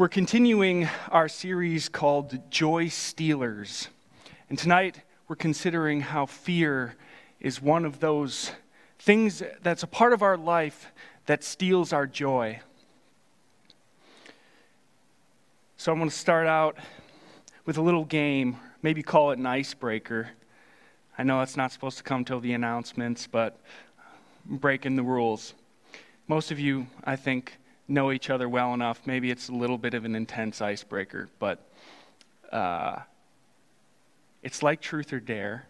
We're continuing our series called Joy Stealers. And tonight we're considering how fear is one of those things that's a part of our life that steals our joy. So I'm going to start out with a little game, maybe call it an icebreaker. I know it's not supposed to come till the announcements, but I'm breaking the rules. Most of you, I think, know each other well enough. Maybe it's a little bit of an intense icebreaker, but uh, it's like truth or dare,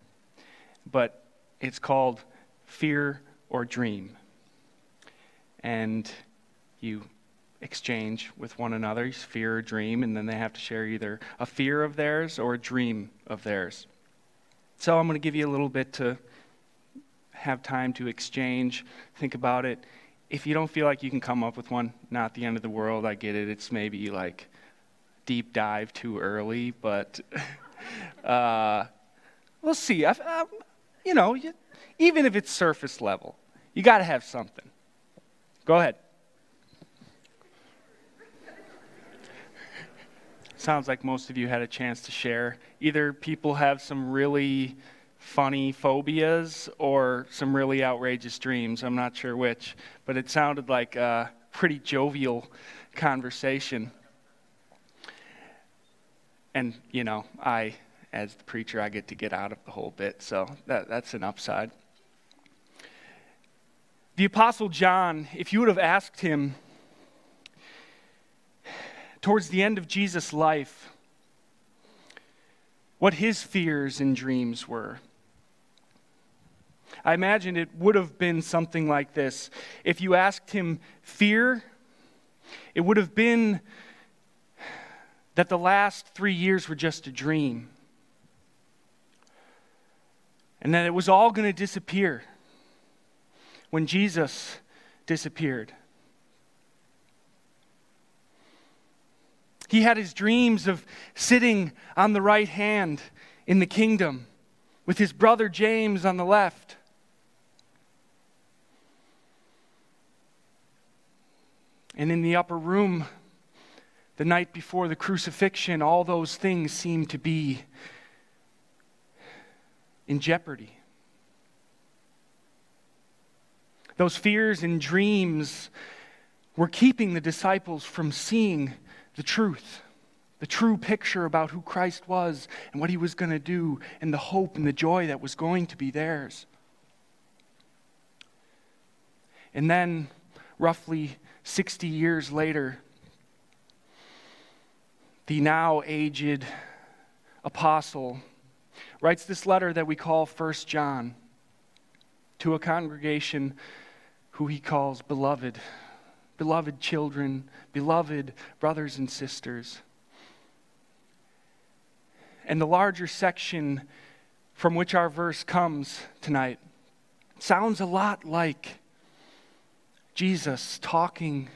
but it's called fear or dream. And you exchange with one another, fear or dream, and then they have to share either a fear of theirs or a dream of theirs. So I'm going to give you a little bit to have time to exchange, think about it, if you don't feel like you can come up with one, not the end of the world. I get it. It's maybe like deep dive too early, but uh, we'll see. I, I, you know, you, even if it's surface level, you got to have something. Go ahead. Sounds like most of you had a chance to share. Either people have some really funny phobias or some really outrageous dreams. I'm not sure which, but it sounded like a pretty jovial conversation. And, you know, I, as the preacher, I get to get out of the whole bit, so that, that's an upside. The Apostle John, if you would have asked him towards the end of Jesus' life what his fears and dreams were, I imagine it would have been something like this. If you asked him fear, it would have been that the last three years were just a dream and that it was all going to disappear when Jesus disappeared. He had his dreams of sitting on the right hand in the kingdom with his brother James on the left. And in the upper room, the night before the crucifixion, all those things seemed to be in jeopardy. Those fears and dreams were keeping the disciples from seeing the truth, the true picture about who Christ was and what he was going to do, and the hope and the joy that was going to be theirs. And then, roughly 60 years later, the now aged apostle writes this letter that we call First John to a congregation who he calls beloved, beloved children, beloved brothers and sisters. And the larger section from which our verse comes tonight sounds a lot like Jesus talking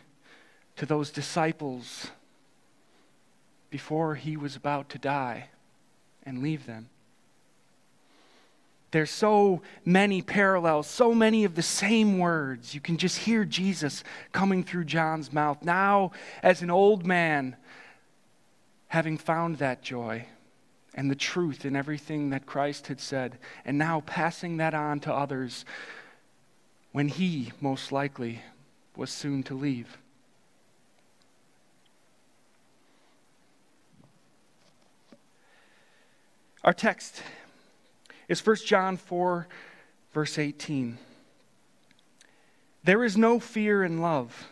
to those disciples before he was about to die and leave them. There's so many parallels, so many of the same words. You can just hear Jesus coming through John's mouth. Now, as an old man, having found that joy and the truth in everything that Christ had said, and now passing that on to others when he most likely was soon to leave. Our text is 1 John 4, verse 18. There is no fear in love,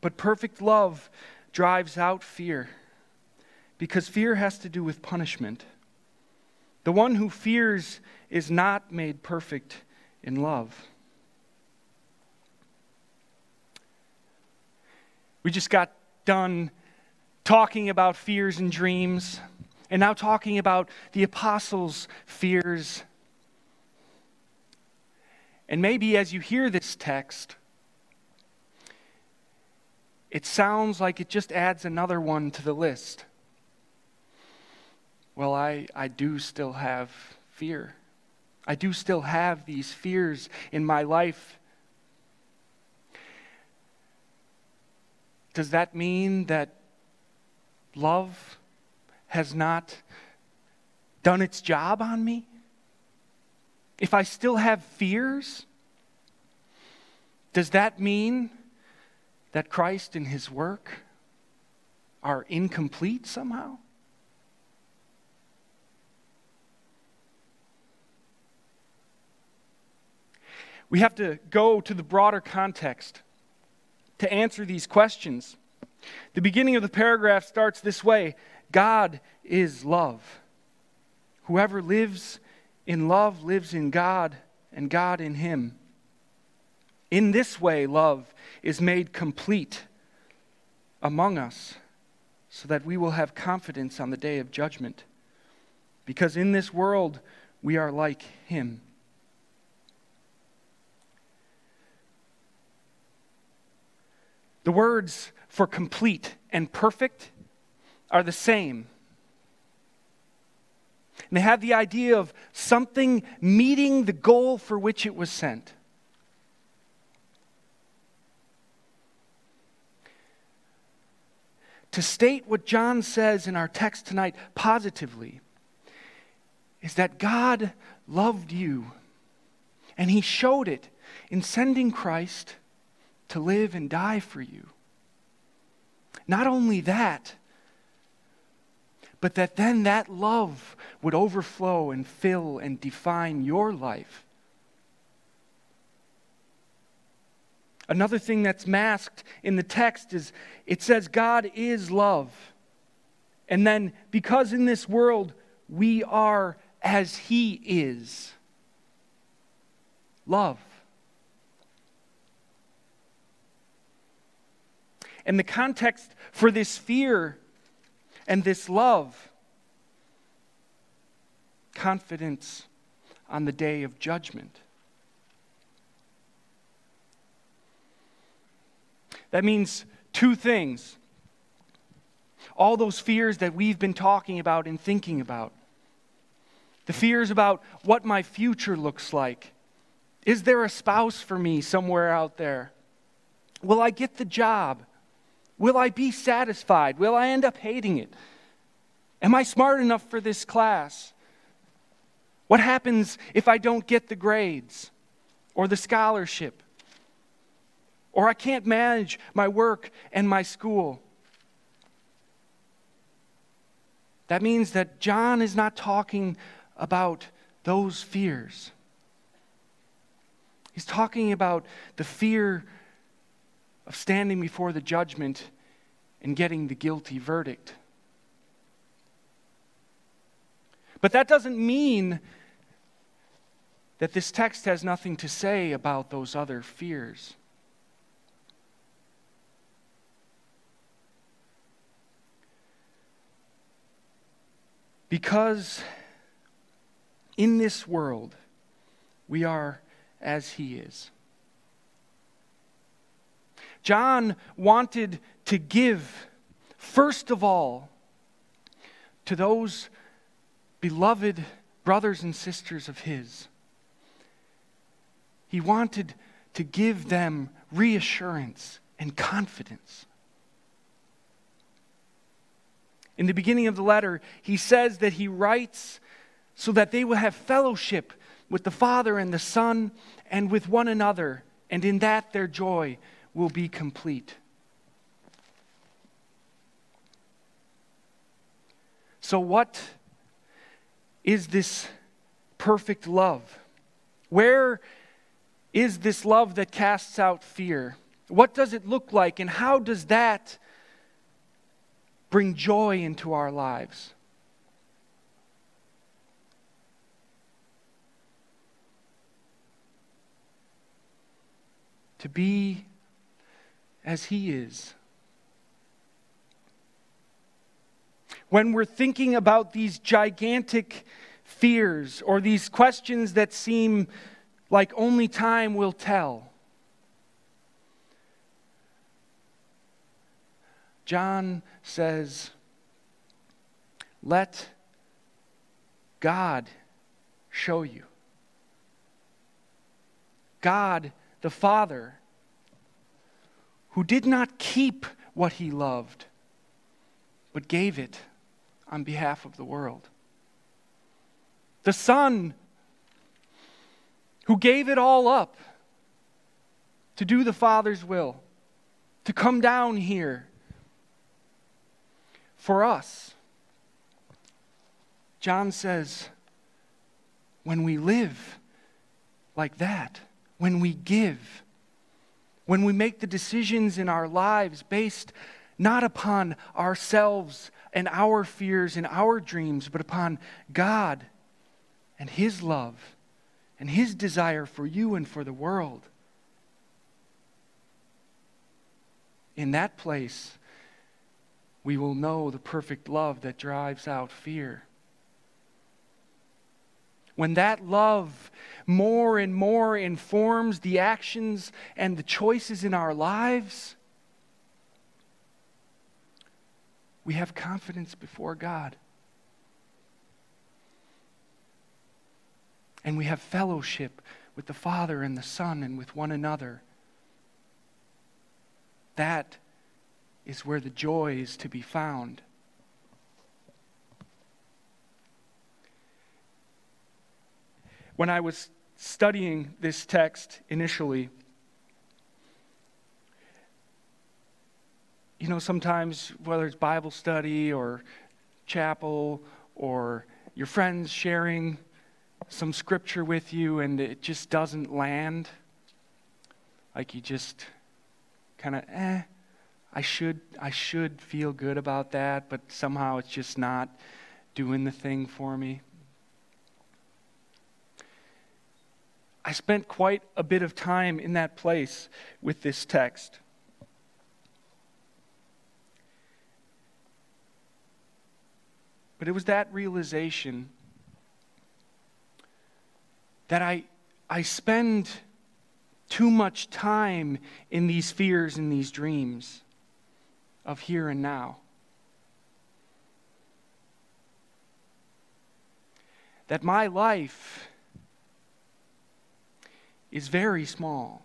but perfect love drives out fear, because fear has to do with punishment. The one who fears is not made perfect in love. We just got done talking about fears and dreams, and now talking about the apostles' fears. And maybe as you hear this text, it sounds like it just adds another one to the list. Well, I, I do still have fear. I do still have these fears in my life Does that mean that love has not done its job on me, if I still have fears, does that mean that Christ and his work are incomplete somehow? We have to go to the broader context to answer these questions. The beginning of the paragraph starts this way God is love. Whoever lives in love lives in God, and God in him. In this way, love is made complete among us, so that we will have confidence on the day of judgment. Because in this world, we are like him. The words for complete and perfect are the same. And they have the idea of something meeting the goal for which it was sent. To state what John says in our text tonight positively is that God loved you, and he showed it in sending Christ to live and die for you. Not only that, but that then that love would overflow and fill and define your life. Another thing that's masked in the text is it says God is love. And then, because in this world we are as He is, love. And the context for this fear and this love confidence on the day of judgment. That means two things. All those fears that we've been talking about and thinking about. The fears about what my future looks like. Is there a spouse for me somewhere out there? Will I get the job? Will I be satisfied? Will I end up hating it? Am I smart enough for this class? What happens if I don't get the grades or the scholarship? Or I can't manage my work and my school? That means that John is not talking about those fears. He's talking about the fear of standing before the judgment and getting the guilty verdict. But that doesn't mean that this text has nothing to say about those other fears. Because in this world, we are as He is. John wanted to give, first of all, to those beloved brothers and sisters of his. He wanted to give them reassurance and confidence. In the beginning of the letter, he says that he writes so that they will have fellowship with the Father and the Son and with one another, and in that their joy will be complete. So, what is this perfect love? Where is this love that casts out fear? What does it look like, and how does that bring joy into our lives? To be as He is. When we're thinking about these gigantic fears or these questions that seem like only time will tell, John says, Let God show you. God the Father who did not keep what he loved, but gave it on behalf of the world. The Son who gave it all up to do the Father's will, to come down here for us. John says, when we live like that, when we give, when we make the decisions in our lives based not upon ourselves and our fears and our dreams, but upon God and His love and His desire for you and for the world. In that place, we will know the perfect love that drives out fear. When that love more and more informs the actions and the choices in our lives, we have confidence before God. And we have fellowship with the Father and the Son and with one another. That is where the joy is to be found. When I was studying this text initially, you know, sometimes whether it's Bible study or chapel or your friends sharing some scripture with you and it just doesn't land, like you just kind of, eh, I should, I should feel good about that, but somehow it's just not doing the thing for me. I spent quite a bit of time in that place with this text. But it was that realization that I, I spend too much time in these fears and these dreams of here and now. That my life is very small.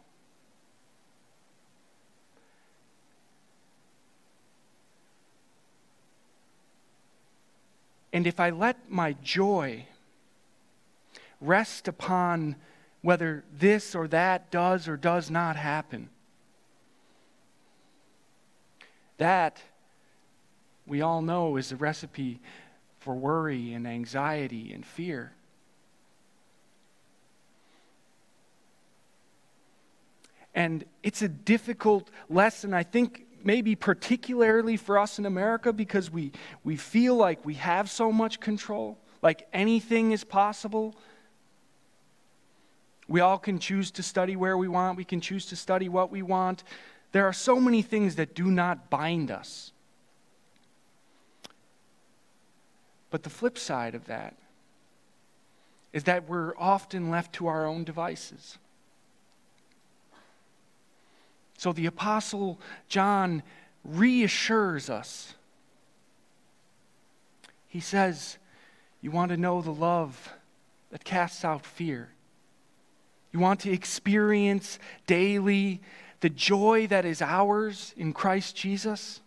And if I let my joy rest upon whether this or that does or does not happen. That, we all know, is a recipe for worry and anxiety and fear. And it's a difficult lesson, I think, maybe particularly for us in America because we, we feel like we have so much control, like anything is possible. We all can choose to study where we want, we can choose to study what we want. There are so many things that do not bind us. But the flip side of that is that we're often left to our own devices. So the Apostle John reassures us. He says, You want to know the love that casts out fear. You want to experience daily the joy that is ours in Christ Jesus?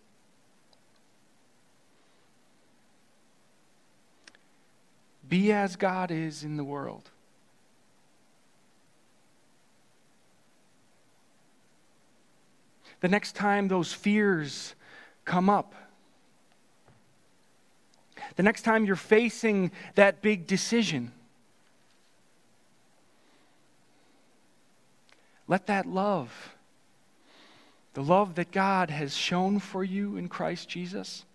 Be as God is in the world. The next time those fears come up, the next time you're facing that big decision, Let that love, the love that God has shown for you in Christ Jesus,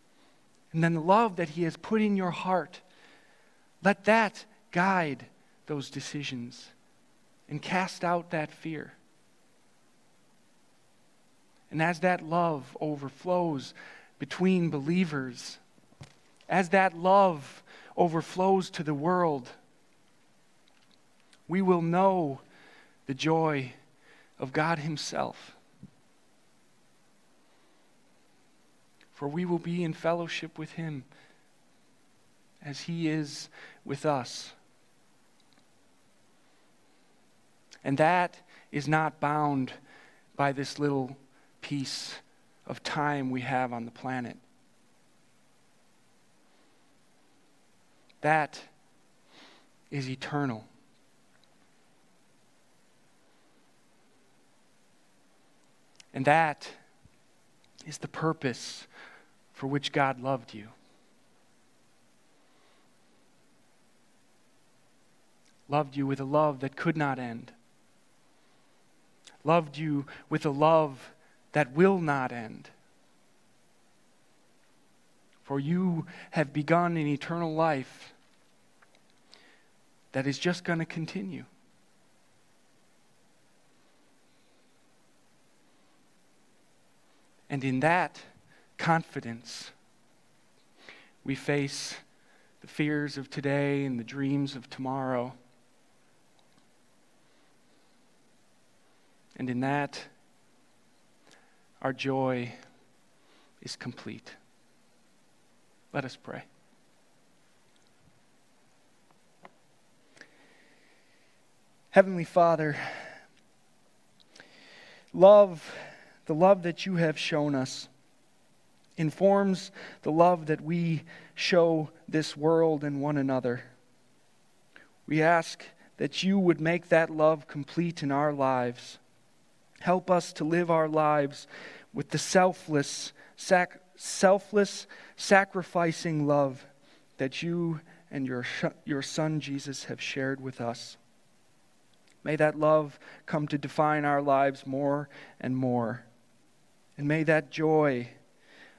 and then the love that He has put in your heart, let that guide those decisions and cast out that fear. And as that love overflows between believers, as that love overflows to the world, we will know the joy of God Himself. For we will be in fellowship with Him as He is with us. And that is not bound by this little piece of time we have on the planet. That is eternal. And that is the purpose for which God loved you. Loved you with a love that could not end. Loved you with a love that will not end. For you have begun an eternal life that is just going to continue. And in that confidence, we face the fears of today and the dreams of tomorrow. And in that, our joy is complete. Let us pray. Heavenly Father, love, the love that you have shown us, informs the love that we show this world and one another. We ask that you would make that love complete in our lives. Help us to live our lives with the selfless, sac- selfless, sacrificing love that you and your, your Son Jesus have shared with us. May that love come to define our lives more and more. And may that joy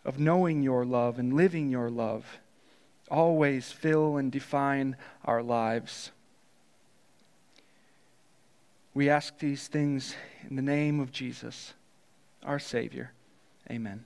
of knowing your love and living your love always fill and define our lives. We ask these things in the name of Jesus, our Savior. Amen.